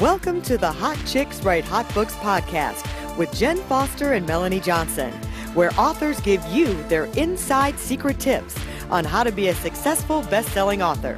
Welcome to the Hot Chicks Write Hot Books podcast with Jenn Foster and Melanie Johnson, where authors give you their inside secret tips on how to be a successful best-selling author.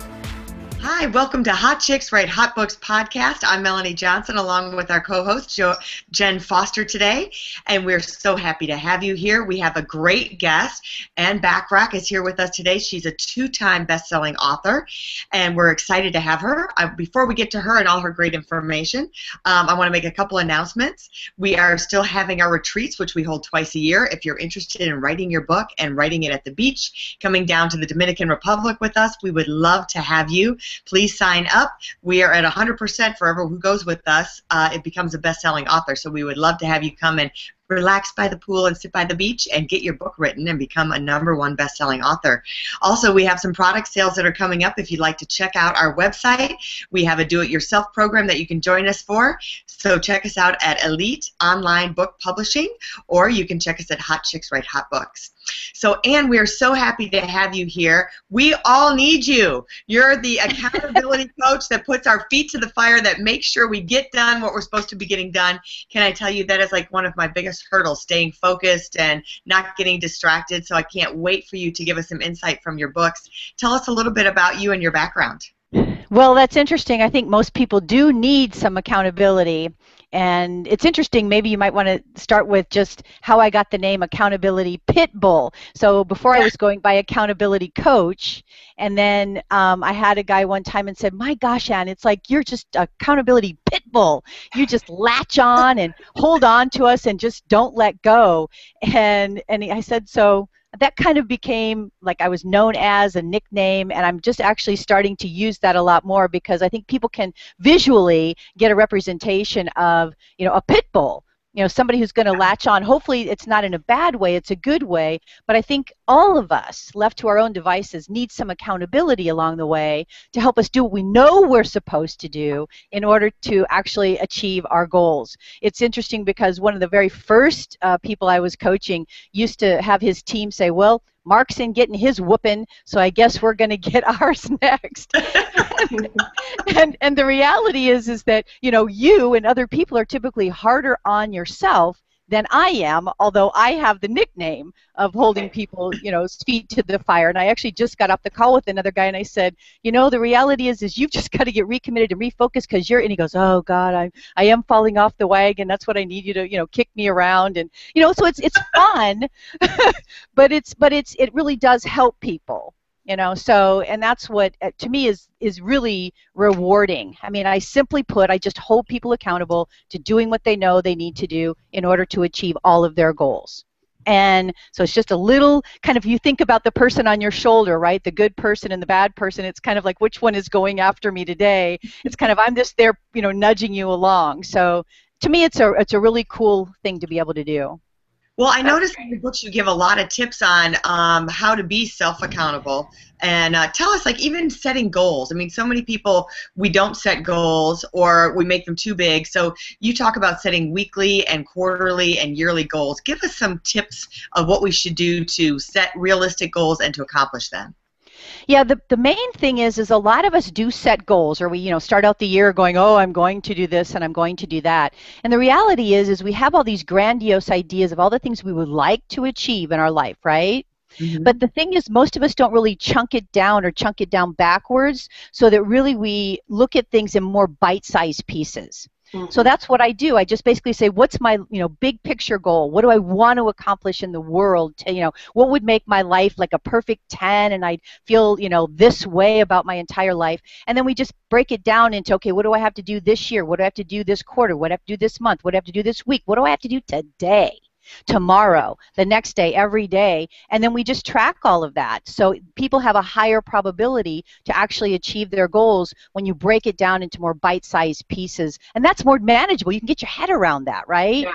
Hi, welcome to Hot Chicks Write Hot Books podcast. I'm Melanie Johnson along with our co-host jo- Jenn Foster today, and we're so happy to have you here. We have a great guest. Anne Bachrach is here with us today. She's a two-time best-selling author, and we're excited to have her. Uh, before we get to her and all her great information, um, I want to make a couple announcements. We are still having our retreats, which we hold twice a year. If you're interested in writing your book and writing it at the beach, coming down to the Dominican Republic with us, we would love to have you please sign up. We are at 100% for everyone who goes with us. Uh, it becomes a best-selling author. So we would love to have you come and relax by the pool and sit by the beach and get your book written and become a number one best-selling author. Also, we have some product sales that are coming up. If you'd like to check out our website, we have a do-it-yourself program that you can join us for. So check us out at Elite Online Book Publishing, or you can check us at Hot Chicks Write Hot Books. So, Anne, we are so happy to have you here. We all need you. You're the accountability coach that puts our feet to the fire, that makes sure we get done what we're supposed to be getting done. Can I tell you that is like one of my biggest hurdles, staying focused and not getting distracted. So, I can't wait for you to give us some insight from your books. Tell us a little bit about you and your background. Well, that's interesting. I think most people do need some accountability. And it's interesting, maybe you might want to start with just how I got the name Accountability Pitbull. So before I was going by Accountability Coach, and then um, I had a guy one time and said, My gosh, Anne, it's like you're just Accountability Pitbull. You just latch on and hold on to us and just don't let go. And, and I said, So that kind of became like I was known as a nickname, and I'm just actually starting to use that a lot more because I think people can visually get a representation of, you know, a pit bull you know somebody who's going to latch on. Hopefully it's not in a bad way it's a good way but i think all of us left to our own devices need some accountability along the way to help us do what we know we're supposed to do in order to actually achieve our goals. It's interesting because one of the very first uh, people i was coaching used to have his team say well Mark's in getting his whooping, so I guess we're going to get ours next. and and the reality is is that you know you and other people are typically harder on yourself than I am, although I have the nickname of holding people, you know, feet to the fire. And I actually just got off the call with another guy and I said, you know, the reality is is you've just got to get recommitted and refocused because you're and he goes, Oh God, I I am falling off the wagon. That's what I need you to, you know, kick me around and you know, so it's it's fun but it's but it's it really does help people you know so and that's what uh, to me is is really rewarding. I mean i simply put i just hold people accountable to doing what they know they need to do in order to achieve all of their goals. And so it's just a little kind of you think about the person on your shoulder right? The good person and the bad person. It's kind of like which one is going after me today? It's kind of i'm just there you know nudging you along. So to me it's a it's a really cool thing to be able to do well, I noticed in your books you give a lot of tips on um, how to be self-accountable, and uh, tell us, like, even setting goals. I mean, so many people we don't set goals or we make them too big. So you talk about setting weekly and quarterly and yearly goals. Give us some tips of what we should do to set realistic goals and to accomplish them. Yeah, the, the main thing is is a lot of us do set goals or we, you know, start out the year going, "Oh, I'm going to do this and I'm going to do that." And the reality is is we have all these grandiose ideas of all the things we would like to achieve in our life, right? Mm-hmm. But the thing is, most of us don't really chunk it down or chunk it down backwards so that really we look at things in more bite sized pieces. Mm-hmm. So that's what I do. I just basically say, what's my, you know, big picture goal? What do I want to accomplish in the world? To, you know, what would make my life like a perfect 10 and I'd feel, you know, this way about my entire life. And then we just break it down into, okay, what do I have to do this year? What do I have to do this quarter? What do I have to do this month? What do I have to do this week? What do I have to do today? Tomorrow, the next day, every day, and then we just track all of that. So people have a higher probability to actually achieve their goals when you break it down into more bite-sized pieces, and that's more manageable. You can get your head around that, right? Yeah.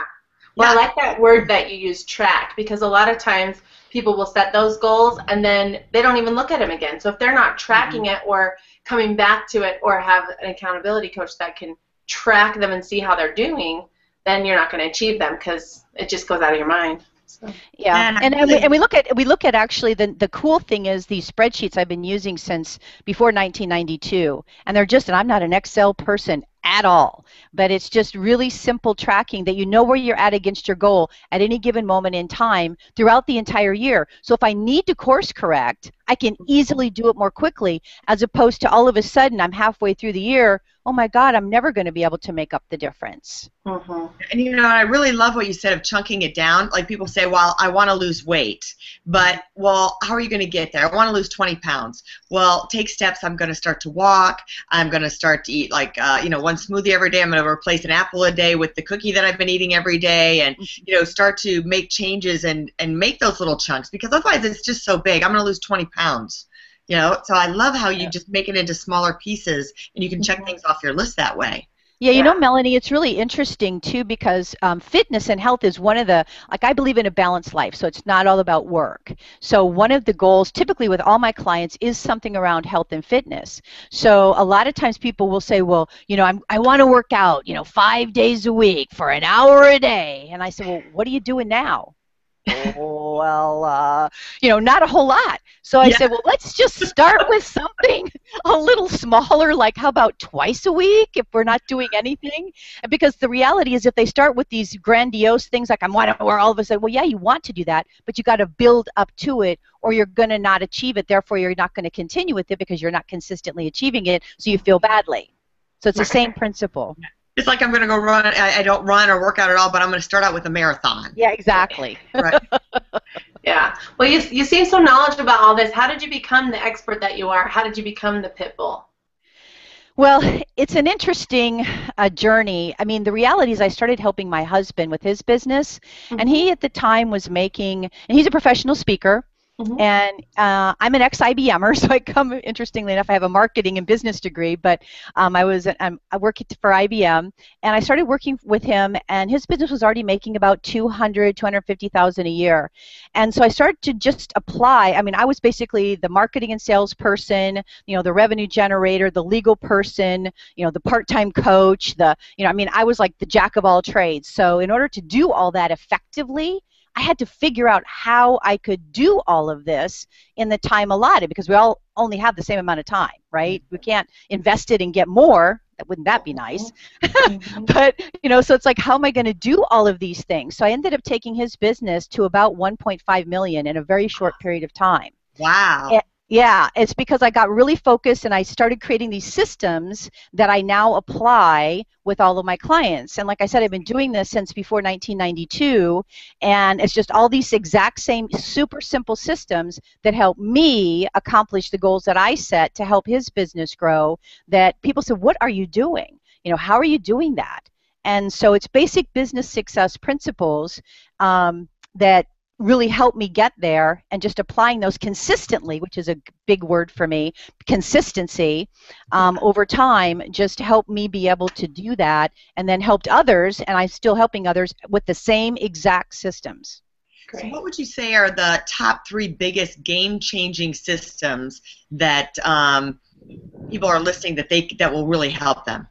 Well. I like that word that you use, track, because a lot of times people will set those goals and then they don't even look at them again. So if they're not tracking mm-hmm. it or coming back to it or have an accountability coach that can track them and see how they're doing, then you're not going to achieve them because it just goes out of your mind. So. Yeah, and, and, we, and we look at we look at actually the the cool thing is these spreadsheets I've been using since before 1992, and they're just and I'm not an Excel person at all. But it's just really simple tracking that you know where you're at against your goal at any given moment in time throughout the entire year. So if I need to course correct, I can easily do it more quickly as opposed to all of a sudden I'm halfway through the year oh my God, I'm never going to be able to make up the difference. Mm-hmm. And you know, I really love what you said of chunking it down. Like people say, well, I want to lose weight, but well, how are you going to get there? I want to lose 20 pounds. Well, take steps. I'm going to start to walk. I'm going to start to eat like uh, you know one smoothie every day. I'm going to replace an apple a day with the cookie that I've been eating every day, and mm-hmm. you know start to make changes and and make those little chunks because otherwise it's just so big. I'm going to lose 20 pounds. You know, so I love how you yeah. just make it into smaller pieces and you can check mm-hmm. things off your list that way. Yeah, you yeah. know, Melanie, it's really interesting too because um, fitness and health is one of the, like, I believe in a balanced life, so it's not all about work. So, one of the goals, typically with all my clients, is something around health and fitness. So, a lot of times people will say, well, you know, I'm, I want to work out, you know, five days a week for an hour a day. And I say, well, what are you doing now? Oh, well, uh, you know, not a whole lot. So I yeah. said, well, let's just start with something a little smaller, like how about twice a week if we're not doing anything? And because the reality is, if they start with these grandiose things like I'm one where all of a sudden, well, yeah, you want to do that, but you got to build up to it, or you're going to not achieve it. Therefore, you're not going to continue with it because you're not consistently achieving it, so you feel badly. So it's the same principle. It's like I'm going to go run. I, I, don't run or work out at all, but I'm going to start out with a marathon. Yeah, exactly. right. yeah. Well, you, you seem so knowledgeable about all this. How did you become the expert that you are? How did you become the pit bull? Well, it's an interesting uh, journey. I mean, the reality is, I started helping my husband with his business, mm-hmm. and he at the time was making, and he's a professional speaker. Mm-hmm. And uh, I'm an ex-IBMer, so I come. Interestingly enough, I have a marketing and business degree, but um, I was I'm, I worked for IBM, and I started working with him, and his business was already making about 200, 250,000 a year, and so I started to just apply. I mean, I was basically the marketing and sales person, you know, the revenue generator, the legal person, you know, the part-time coach, the you know, I mean, I was like the jack of all trades. So in order to do all that effectively I had to figure out how I could do all of this in the time allotted because we all only have the same amount of time, right? We can't invest it and get more. Wouldn't that be nice? Mm-hmm. but, you know, so it's like, how am I going to do all of these things? So I ended up taking his business to about 1.5 million in a very short period of time. Wow. Yeah, it's because I got really focused and I started creating these systems that I now apply with all of my clients. And like I said, I've been doing this since before 1992, and it's just all these exact same super simple systems that help me accomplish the goals that I set to help his business grow. That people said, What are you doing? You know, how are you doing that? And so it's basic business success principles um, that really helped me get there and just applying those consistently which is a big word for me consistency um, over time just helped me be able to do that and then helped others and i'm still helping others with the same exact systems Great. So what would you say are the top three biggest game-changing systems that um, people are listening that they that will really help them,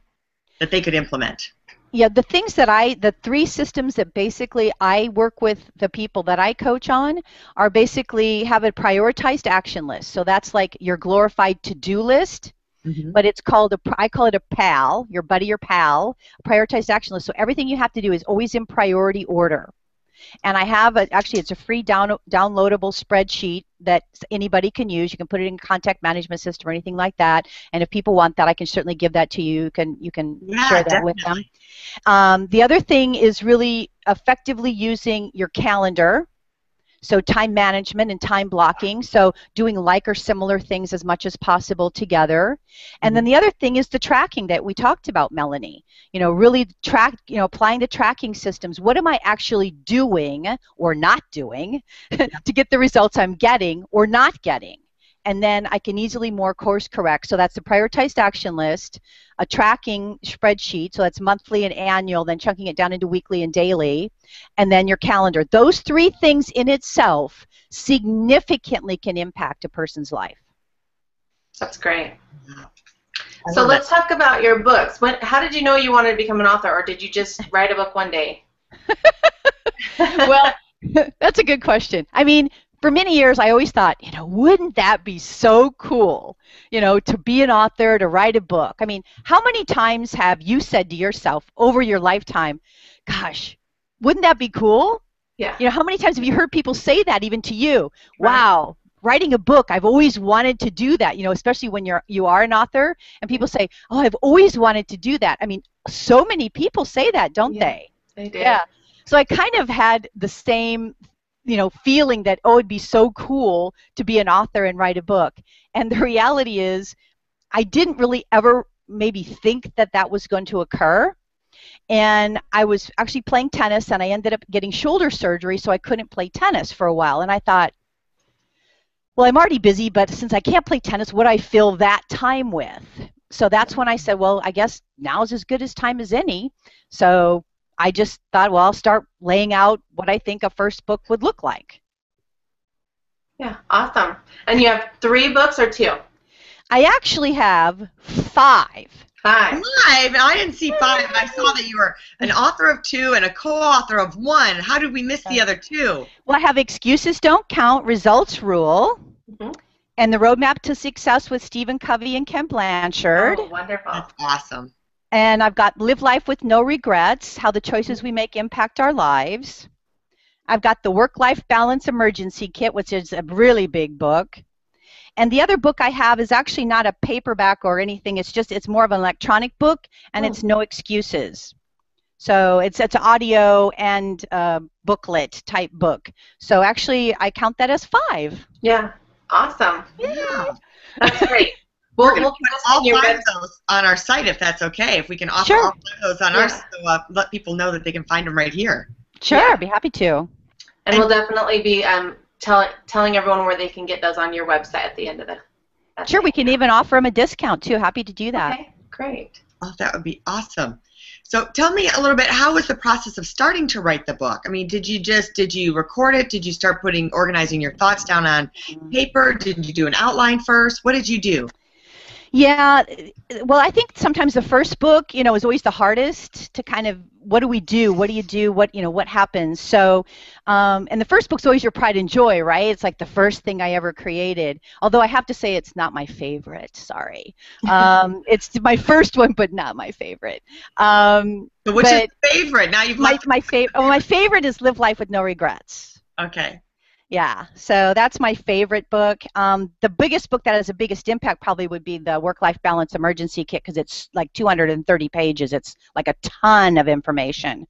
that they could implement? Yeah, the things that I, the three systems that basically I work with the people that I coach on are basically have a prioritized action list. So that's like your glorified to-do list, mm-hmm. but it's called a, I call it a PAL, your buddy or pal, prioritized action list. So everything you have to do is always in priority order. And I have a, actually it's a free down, downloadable spreadsheet that anybody can use. You can put it in contact management system or anything like that. And if people want that, I can certainly give that to you. You can you can yeah, share that definitely. with them. Um, the other thing is really effectively using your calendar so time management and time blocking. So doing like or similar things as much as possible together. And then mm-hmm. the other thing is the tracking that we talked about, Melanie. You know, really track, you know, applying the tracking systems. What am I actually doing or not doing to get the results I'm getting or not getting? And then I can easily more course correct. So that's the prioritized action list, a tracking spreadsheet, so that's monthly and annual, then chunking it down into weekly and daily, and then your calendar. Those three things in itself significantly can impact a person's life. That's great. So let's talk about your books. When, how did you know you wanted to become an author, or did you just write a book one day? well, that's a good question. I mean, for many years I always thought, you know, wouldn't that be so cool, you know, to be an author, to write a book? I mean, how many times have you said to yourself over your lifetime, gosh, wouldn't that be cool? Yeah. You know, how many times have you heard people say that even to you? Right. Wow, writing a book, I've always wanted to do that, you know, especially when you're you are an author and people say, "Oh, I've always wanted to do that." I mean, so many people say that, don't Yeah. they? They do. Yeah. So I kind of had the same, you know, feeling that oh, it'd be so cool to be an author and write a book. And the reality is, I didn't really ever maybe think that that was going to occur. And I was actually playing tennis, and I ended up getting shoulder surgery, so I couldn't play tennis for a while. And I thought, well, I'm already busy, but since I can't play tennis, what do I fill that time with? So that's when I said, well, I guess now's as good as time as any. So I just thought, well, I'll start laying out what I think a first book would look like. Yeah. Awesome. And you have three books or two? I actually have five. Five. Five, and I didn't see five. I saw that you were an author of two and a co-author of one. How did we miss the other two? Well, I have Excuses Don't Count, Results Rule, Mhm. and The Roadmap to Success with Stephen Covey and Ken Blanchard. Oh, wonderful. That's awesome. And I've got Live Life with No Regrets How the Choices We Make Impact Our Lives. I've got the Work Life Balance Emergency Kit, which is a really big book. And the other book I have is actually not a paperback or anything. It's just it's more of an electronic book, and Oh. it's No Excuses. So it's it's an audio and uh, booklet type book. So actually, I count that as five. Yeah. Awesome. Yeah. That's great. We're We'll, we'll put post all on your five of those on our site if that's okay. If we can offer Sure. all five of those on Yeah. ours, so uh, let people know that they can find them right here. Sure, Yeah. I'd be happy to. And we'll definitely be um, tell, telling everyone where they can get those on your website at the end of the. at Sure, the we can even offer them a discount too. Happy to do that. Okay, great. Oh, that would be awesome. So tell me a little bit. How was the process of starting to write the book? I mean, did you just did you record it? Did you start putting organizing your thoughts down on paper? Did you do an outline first? What did you do? Yeah, well, I think sometimes the first book, you know, is always the hardest to kind of what do we do? What do you do? What you know, what happens? So, um, and the first book's always your pride and joy, right? It's like the first thing I ever created. Although I have to say, it's not my favorite. Sorry, um, it's my first one, but not my favorite. Um, So which is But- your favorite? Now you've my my favorite. Oh, my favorite is Live Life with No Regrets. Okay. Yeah, so that's my favorite book. Um, the biggest book that has the biggest impact probably would be the Work Life Balance Emergency Kit because it's like 230 pages. It's like a ton of information.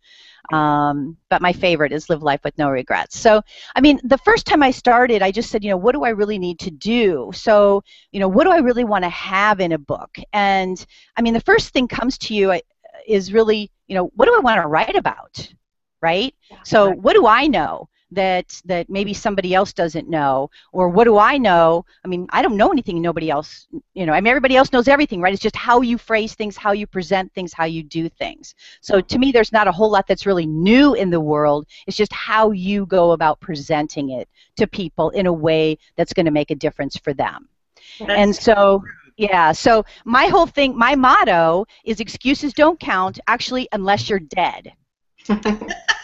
Um, but my favorite is Live Life with No Regrets. So, I mean, the first time I started, I just said, you know, what do I really need to do? So, you know, what do I really want to have in a book? And I mean, the first thing comes to you uh, is really, you know, what do I want to write about? Right? So, Right. what do I know? That that maybe somebody else doesn't know or what do i know? I mean i don't know anything nobody else you know i mean everybody else knows everything right? It's just how you phrase things how you present things how you do things. So to me there's not a whole lot that's really new in the world. It's just how you go about presenting it to people in a way that's going to make a difference for them. That's and so yeah so my whole thing my motto is excuses don't count actually unless you're dead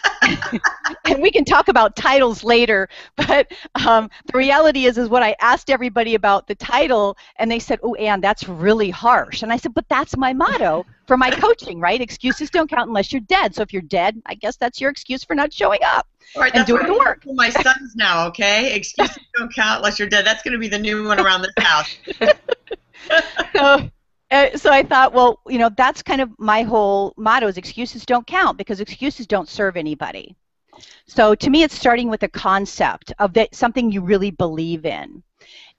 and we can talk about titles later but um, the reality is is what i asked everybody about the title and they said oh anne that's really harsh and i said but that's my motto for my coaching right excuses don't count unless you're dead so if you're dead i guess that's your excuse for not showing up All right, and that's doing the work. My sons now, okay? Excuses don't count unless you're dead. That's going to be the new one around this house. so, uh, so I thought, well, you know, that's kind of my whole motto is excuses don't count because excuses don't serve anybody. So to me, it's starting with a concept of that something you really believe in.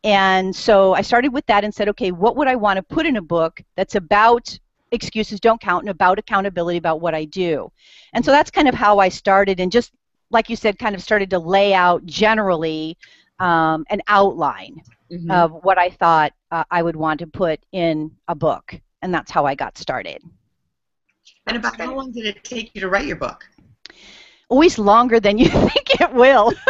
And so I started with that and said, okay, what would I want to put in a book that's about excuses don't count and about accountability about what I do? And so that's kind of how I started and just like you said, kind of started to lay out generally um, an outline Mhm. of what I thought uh, I would want to put in a book, and that's how I got started. and about how long did it take you to write your book? Always longer than you think it will.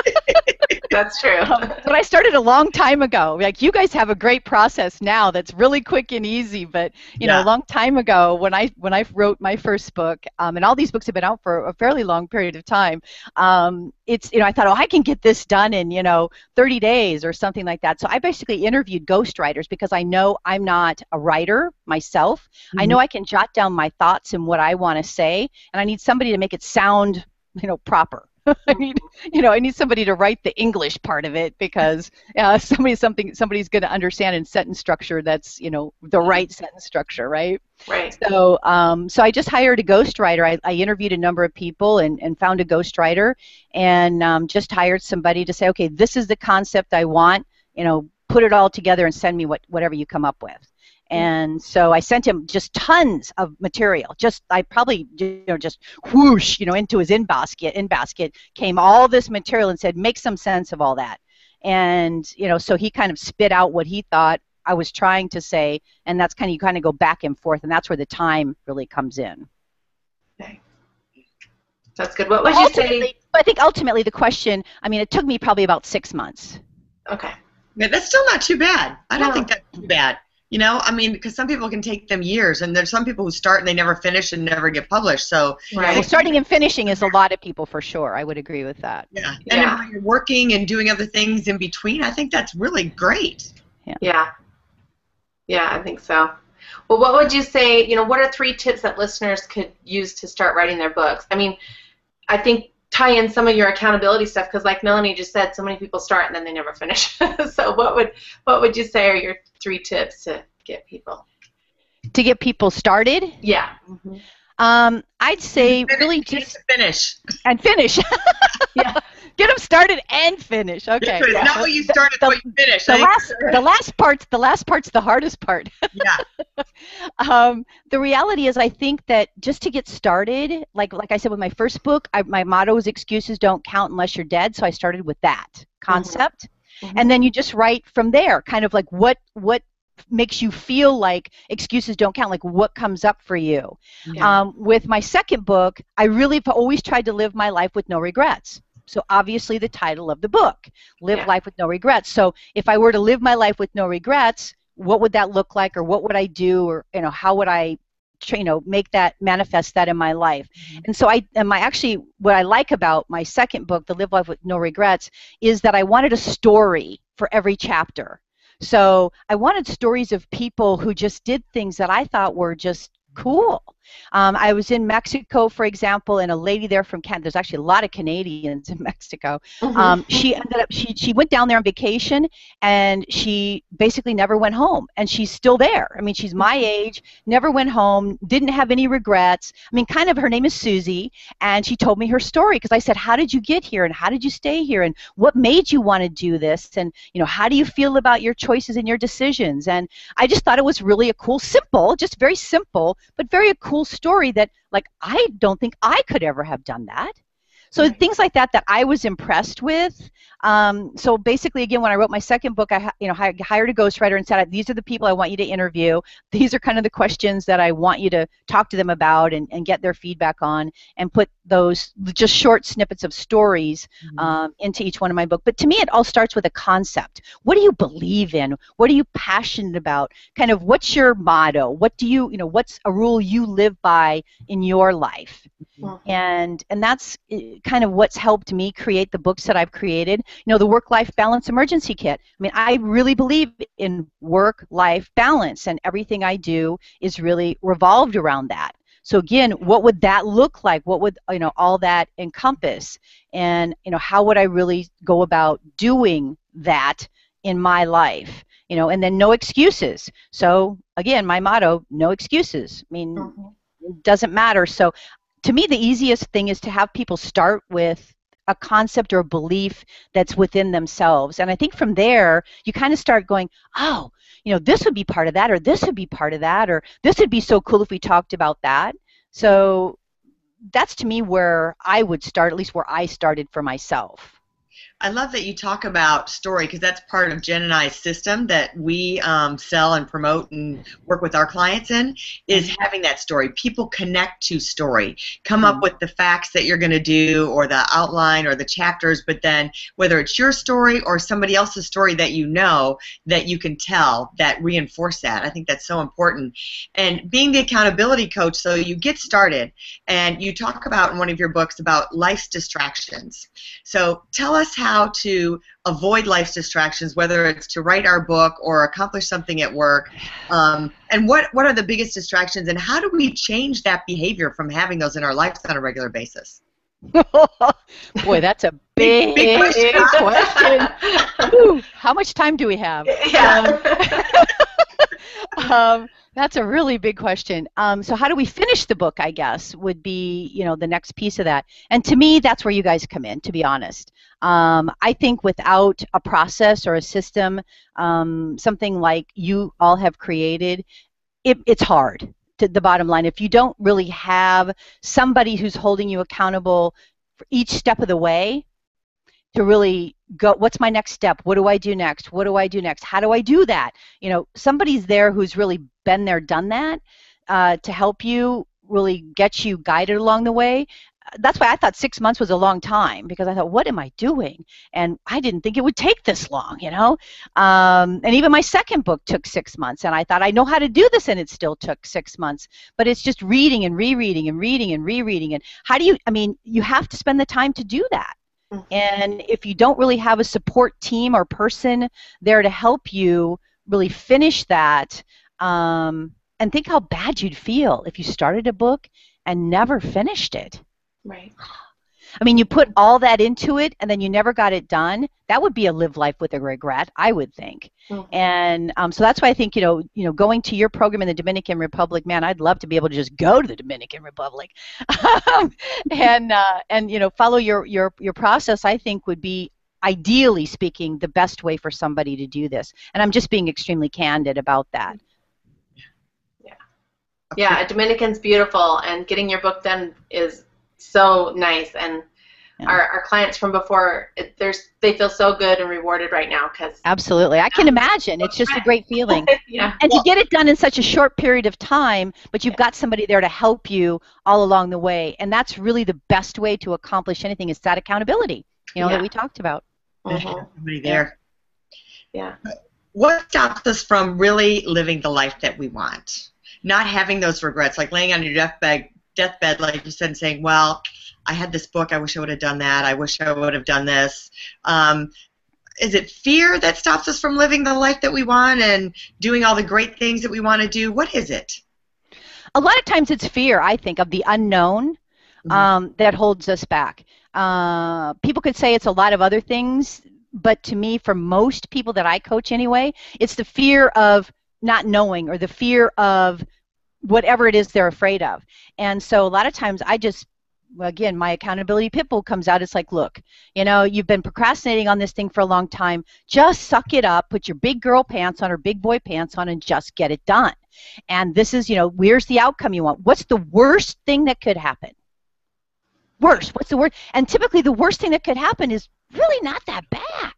That's true. Um, but I started a long time ago. Like you guys have a great process now that's really quick and easy. But you know, a long time ago when I when I wrote my first book, um, and all these books have been out for a fairly long period of time. Um, it's you know I thought, oh, I can get this done in you know 30 days or something like that. So I basically interviewed ghostwriters because I know I'm not a writer myself. I know I can jot down my thoughts and what I want to say, and I need somebody to make it sound you know proper. I need, you know, I need somebody to write the English part of it because uh, somebody, something, somebody's going to understand in sentence structure that's, you know, the right sentence structure, right? Right. So, um, so I just hired a ghostwriter. I, I interviewed a number of people and, and found a ghostwriter, and um, just hired somebody to say, okay, this is the concept I want. You know, put it all together and send me what whatever you come up with. Mm. And so I sent him just tons of material. Just I probably you know just whoosh you know into his in basket in basket came all this material and said make some sense of all that. And you know so he kind of spit out what he thought I was trying to say, and that's kind of you kind of go back and forth, and that's where the time really comes in. Okay. That's good. What would you say? I think ultimately the question. I mean, it took me probably about six months. Okay. Yeah, that's still not too bad. I don't think that's too bad. You know, I mean, because some people can take them years, and there's some people who start and they never finish and never get published. So, Right. Well, starting and finishing is a lot of people for sure. I would agree with that. yeah. And Yeah. when you're working and doing other things in between, I think that's really great. Yeah. Yeah, I think so. Well, what would you say, you know, what are three tips that listeners could use to start writing their books? I mean, I think tie in some of your accountability stuff because like Melanie just said, so many people start and then they never finish. so what would what would you say are your three tips to get people? To get people started, Yeah. um, I'd say Finish- really just finish. and finish. Yeah. Get them started and finish. Okay. It's not what you started, The- what you finish. The last, the last part's the last part's the hardest part. yeah. um, the reality is, I think that just to get started, like like I said with my first book, I, my motto is excuses don't count unless you're dead. So I started with that concept, Mhm. and then you just write from there, kind of like what what makes you feel like excuses don't count, like what comes up for you. Yeah. Um, with my second book, I really have always tried to live my life with no regrets. So obviously the title of the book, Live Yeah. Life with No Regrets. So if I were to live my life with no regrets, what would that look like or what would I do or you know how would I you know make that manifest that in my life? Mm-hmm. And so i am i actually what i like about my second book the live life with no regrets is that i wanted a story for every chapter. So i wanted stories of people who just did things that i thought were just mm-hmm. cool um, i was in mexico for example and a lady there from canada there's actually a lot of canadians in mexico. Mhm. um, she ended up she she went down there on vacation and she basically never went home and she's still there. I mean she's my age never went home didn't have any regrets. I mean kind of her name is susie and she told me her story because i said how did you get here and how did you stay here and what made you want to do this and you know how do you feel about your choices and your decisions? And i just thought it was really a cool simple just very simple but very a cool story that like i don't think i could ever have done that so things like that that I was impressed with. Um, so basically, again, when I wrote my second book, I you know hi- hired a ghostwriter and said, "These are the people I want you to interview. These are kind of the questions that I want you to talk to them about and, and get their feedback on, and put those just short snippets of stories um, into each one of my book. But to me, it all starts with a concept. What do you believe in? What are you passionate about? Kind of what's your motto? What do you you know what's a rule you live by in your life? Mhm. and and that's uh, kind of what's helped me create the books that I've created. You know, the work-life balance emergency kit. I mean, I really believe in work-life balance, and everything I do is really revolved around that. So again, what would that look like? What would you know all that encompass? And you know, how would I really go about doing that in my life? You know, and then no excuses. So again, my motto: no excuses. I mean, Mhm. it doesn't matter. So to me, the easiest thing is to have people start with a concept or a belief that's within themselves. And I think from there, you kind of start going, oh, you know, this would be part of that, or this would be part of that, or this would be so cool if we talked about that. So that's to me where I would start, at least where I started for myself. I love that you talk about story because that's part of Jenn and I's system that we um, sell and promote and work with our clients in is Mm-hmm. having that story. People connect to story, come Mm-hmm. up with the facts that you're going to do or the outline or the chapters, but then whether it's your story or somebody else's story that you know that you can tell that reinforce that. I think that's so important. And being the accountability coach, so you get started and you talk about in one of your books about life's distractions. So tell us how to avoid life's distractions, whether it's to write our book or accomplish something at work. Um, and what, what are the biggest distractions, and how do we change that behavior from having those in our lives on a regular basis? Boy, that's a Big- big, big question. Whew, how much time do we have? yeah. um, that's a really big question. Um, so how do we finish the book? I guess would be you know the next piece of that. And to me, that's where you guys come in. To be honest, um, I think without a process or a system, um, something like you all have created, it, it's hard. To the bottom line, if you don't really have somebody who's holding you accountable for each step of the way, to really go what's my next step what do i do next what do i do next how do i do that you know somebody's there who's really been there done that uh, to help you really get you guided along the way. That's why i thought six months was a long time because i thought what am i doing? And i didn't think it would take this long you know? Um, and even my second book took six months and i thought i know how to do this and it still took six months. But it's just reading and rereading and reading and rereading. And how do you i mean you have to spend the time to do that. And if you don't really have a support team or person there to help you really finish that, um, and think how bad you'd feel if you started a book and never finished it. right. I mean, you put all that into it and then you never got it done. That would be a live life with a regret, I would think. Mhm. And um, so that's why I think you know, you know, going to your program in the Dominican Republic, man, I'd love to be able to just go to the Dominican Republic, and uh, and you know, follow your your your process. I think would be ideally speaking the best way for somebody to do this. And I'm just being extremely candid about that. Yeah, Dominican's beautiful, and getting your book done is so nice. And Yeah. our, our clients from before, it, there's they feel so good and rewarded right now because Absolutely, I can imagine. It's just a great feeling. yeah, and to get it done in such a short period of time but you've got somebody there to help you all along the way and that's really the best way to accomplish anything is that accountability you know Yeah. that we talked about Mhm. Somebody there. yeah, What stops us from really living the life that we want? Not having those regrets, like laying on your deathbed, deathbed, like you said, and saying, "Well, I had this book. I wish I would have done that. I wish I would have done this." Um, is it fear that stops us from living the life that we want and doing all the great things that we want to do? What is it? a lot of times it's fear i think of the unknown Mhm. um, that holds us back uh, people could say it's a lot of other things but to me for most people that i coach anyway it's the fear of not knowing or the fear of whatever it is they're afraid of. And so a lot of times i just again my accountability pit bull comes out. It's like look you know you've been procrastinating on this thing for a long time. Just suck it up put your big girl pants on or big boy pants on and just get it done. And this is you know where's the outcome you want? What's the worst thing that could happen? Worst what's the worst and typically the worst thing that could happen is really not that bad.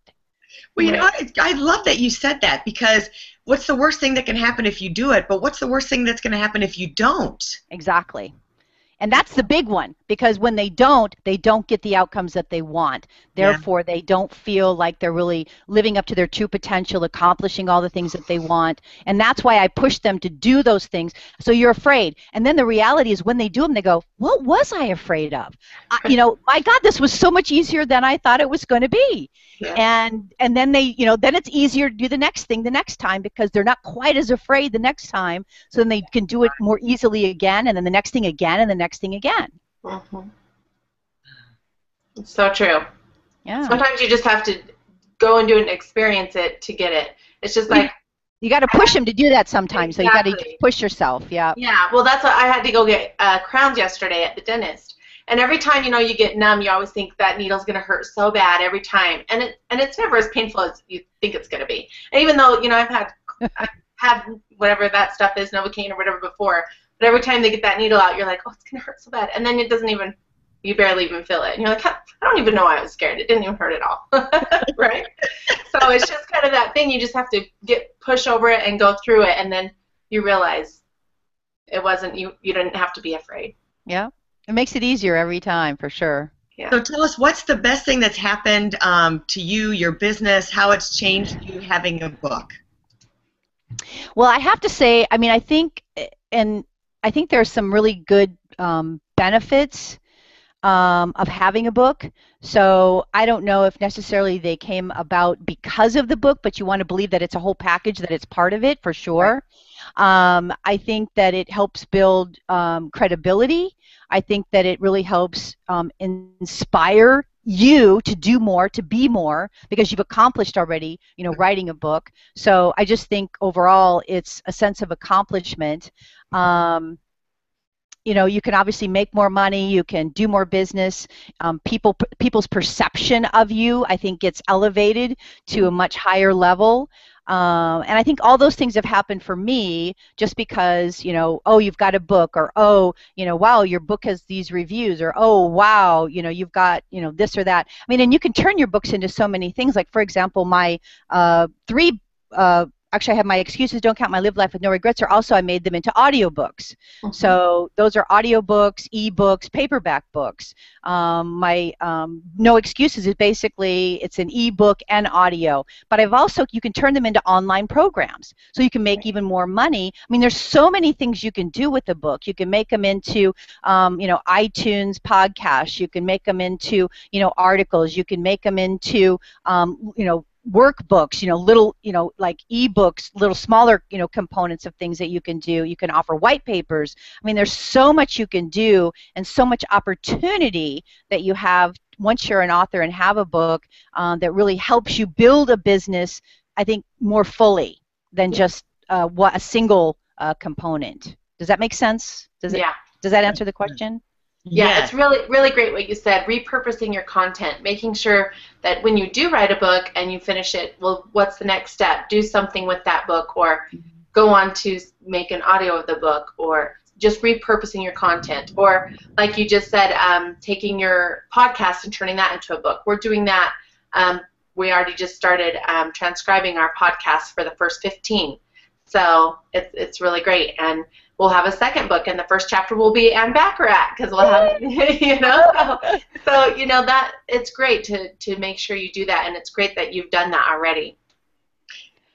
Well, you know, I, I love that you said that because what's the worst thing that can happen if you do it? But what's the worst thing that's going to happen if you don't? Exactly. And that's the big one because when they don't, they don't get the outcomes that they want. Yeah. Therefore, they don't feel like they're really living up to their true potential, accomplishing all the things that they want. And that's why I push them to do those things. So you're afraid. And then the reality is when they do them, they go, What was I afraid of? I, you know, my God, this was so much easier than I thought it was going to be. Yeah. And and then they, you know, then it's easier to do the next thing the next time because they're not quite as afraid the next time. So then they can do it more easily again, and then the next thing again, and the next thing again. Mhm. It's so true. Yeah. Sometimes you just have to go and do it and experience it to get it. It's just like You got to push them to do that sometimes. So you got to push yourself. Yeah. Yeah, well, that's what I had to go get uh, crowns yesterday at the dentist. And every time you know you get numb, you always think that needle's gonna hurt so bad every time, and it and it's never as painful as you think it's gonna be. And even though you know I've had I've had whatever that stuff is, novocaine or whatever before, but every time they get that needle out, you're like, oh, it's gonna hurt so bad, and then it doesn't even you barely even feel it. And you're like, I don't even know why I was scared. It didn't even hurt at all, right? so it's just kind of that thing. You just have to get push over it and go through it, and then you realize it wasn't you. You didn't have to be afraid. Yeah, it makes it easier every time for sure. Yeah. So tell us, what's the best thing that's happened um, to you, your business, how it's changed you having a book? Well, I have to say, I mean, I think, and I think there's some really good um, benefits um, of having a book. So I don't know if necessarily they came about because of the book, but you want to believe that it's a whole package, that it's part of it for sure. Um, I think that it helps build um, credibility. I think that it really helps um, inspire you to do more, to be more, because you've accomplished already, you know, writing a book. So I just think overall it's a sense of accomplishment. Um, you know, you can obviously make more money, you can do more business. Um, people, people's perception of you, I think, gets elevated to a much higher level. Um, and I think all those things have happened for me just because, you know, oh, you've got a book, or oh, you know, wow, your book has these reviews, or oh, wow, you know, you've got, you know, this or that. I mean, and you can turn your books into so many things. Like, for example, my uh, three uh, actually I have my excuses don't count my live life with no regrets are also I made them into audiobooks. Mm-hmm. So those are audiobooks, ebooks, paperback books. Um, my um, no excuses is basically it's an ebook and audio. But I've also you can turn them into online programs, so you can make even more money. I mean, there's so many things you can do with a book. You can make them into um, you know iTunes podcasts. You can make them into you know articles. You can make them into um, you know workbooks, you know, little, you know, like ebooks, little smaller, you know, components of things that you can do. You can offer white papers. I mean, there's so much you can do and so much opportunity that you have once you're an author and have a book um, that really helps you build a business, I think, more fully than just uh, what a single uh, component. Does that make sense? Does it? Yeah. Does that answer the question? Yeah, yeah, it's really really great what you said. Repurposing your content, making sure that when you do write a book and you finish it, well, what's the next step? Do something with that book, or go on to make an audio of the book, or just repurposing your content, or like you just said, um, taking your podcast and turning that into a book. We're doing that. Um, we already just started um, transcribing our podcast for the first 15, so it's it's really great and we'll have a second book, and the first chapter will be Anne Bachrach because we'll have, you know, so, so you know that it's great to to make sure you do that, and it's great that you've done that already.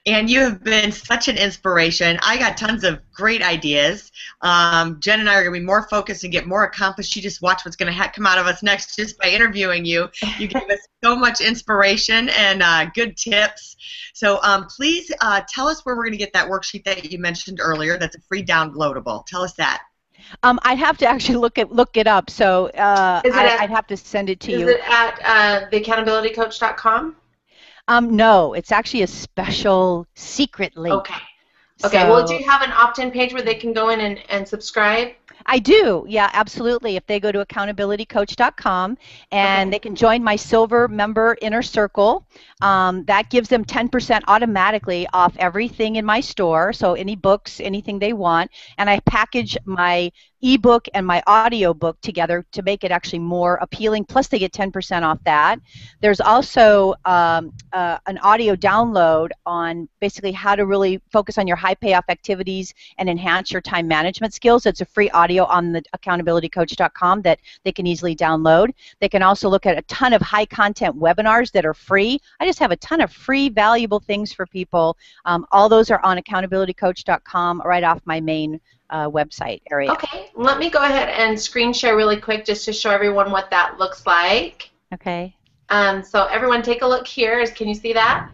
And you have been such an inspiration. I got tons of great ideas. Um, Jenn and I are going to be more focused and get more accomplished. You just watch what's going to ha- come out of us next just by interviewing you. You gave us so much inspiration and uh, good tips. So um, please uh, tell us where we're going to get that worksheet that you mentioned earlier. That's a free downloadable. Tell us that. Um, I'd have to actually look it look it up. So uh, I, would have to send it to is you. Is it at uh, theaccountabilitycoach.com? Um, no, it's actually a special secret link. Okay. Okay. So, well, do you have an opt-in page where they can go in and, and subscribe? I do, yeah, absolutely. If they go to accountabilitycoach.com and okay. they can join my silver member inner circle, um, that gives them 10% automatically off everything in my store. So any books, anything they want, and I package my ebook and my audio book together to make it actually more appealing. Plus, they get 10% off that. There's also um, uh, an audio download on basically how to really focus on your high payoff activities and enhance your time management skills. It's a free audio on the accountabilitycoach.com that they can easily download. They can also look at a ton of high content webinars that are free. I just have a ton of free, valuable things for people. Um, all those are on accountabilitycoach.com right off my main uh, website area. Okay, let me go ahead and screen share really quick just to show everyone what that looks like. Okay. Um, so everyone take a look here. Can you see that?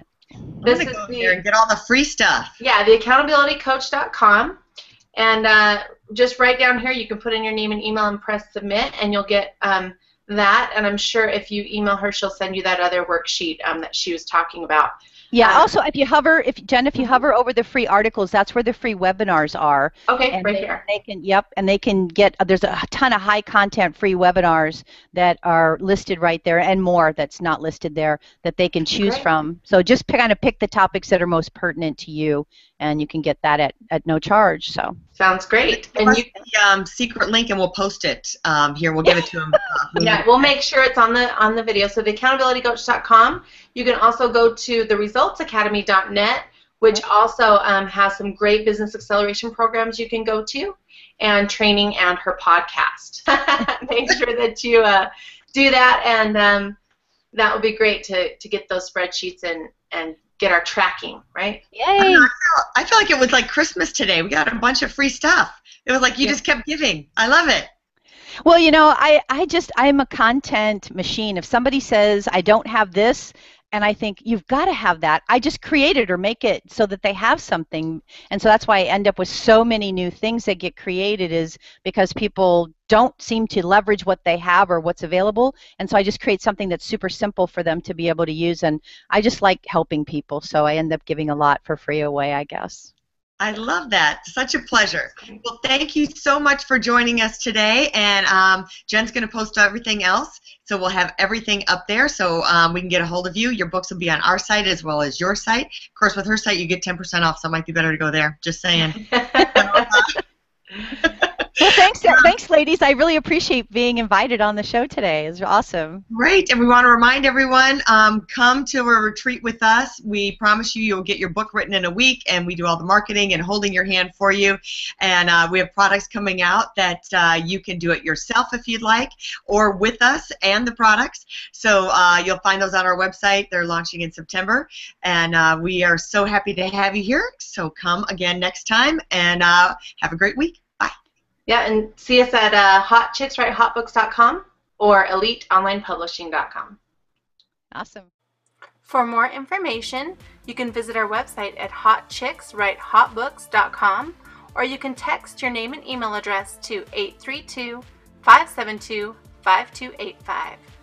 This is the, here and get all the free stuff. Yeah, the accountabilitycoach.com. And uh, just right down here, you can put in your name and email and press submit, and you'll get um, that. And I'm sure if you email her, she'll send you that other worksheet um, that she was talking about. Yeah. Um, also, if you hover, if Jenn, if you hover over the free articles, that's where the free webinars are. Okay, and right they, here. They can, yep, and they can get. Uh, there's a ton of high content free webinars that are listed right there, and more that's not listed there that they can choose Great. from. So just kind of pick the topics that are most pertinent to you, and you can get that at, at no charge. So sounds great. And you the um, secret link, and we'll post it um, here. We'll give it to them uh, yeah, we'll make sure it's on the on the video. So the accountabilitycoach.com. You can also go to the resultsacademy.net, which also um, has some great business acceleration programs you can go to, and training and her podcast. make sure that you uh, do that, and um, that would be great to to get those spreadsheets and and get our tracking right. Yay! I, know, I, feel, I feel like it was like Christmas today. We got a bunch of free stuff. It was like you Yeah. just kept giving. I love it. Well, you know, I, I just, I'm a content machine. If somebody says, I don't have this, and I think, you've got to have that, I just create it or make it so that they have something. And so that's why I end up with so many new things that get created, is because people don't seem to leverage what they have or what's available. And so I just create something that's super simple for them to be able to use. And I just like helping people. So I end up giving a lot for free away, I guess. I love that. Such a pleasure. Well, thank you so much for joining us today. And um, Jenn's going to post everything else. So we'll have everything up there so um, we can get a hold of you. Your books will be on our site as well as your site. Of course, with her site, you get 10% off, so it might be better to go there. Just saying. Thanks, thanks, ladies. I really appreciate being invited on the show today. It's awesome. Great, and we want to remind everyone, um, come to a retreat with us. We promise you you'll get your book written in a week, and we do all the marketing and holding your hand for you. And uh, we have products coming out that uh, you can do it yourself if you'd like, or with us and the products. So uh, you'll find those on our website. They're launching in September, and uh, we are so happy to have you here. So come again next time, and uh, have a great week. Bye. yeah, and see us at uh, hotchickswritehotbooks.com or eliteonlinepublishing.com. Awesome. For more information, you can visit our website at hotchickswritehotbooks.com or you can text your name and email address to 832 572 5285.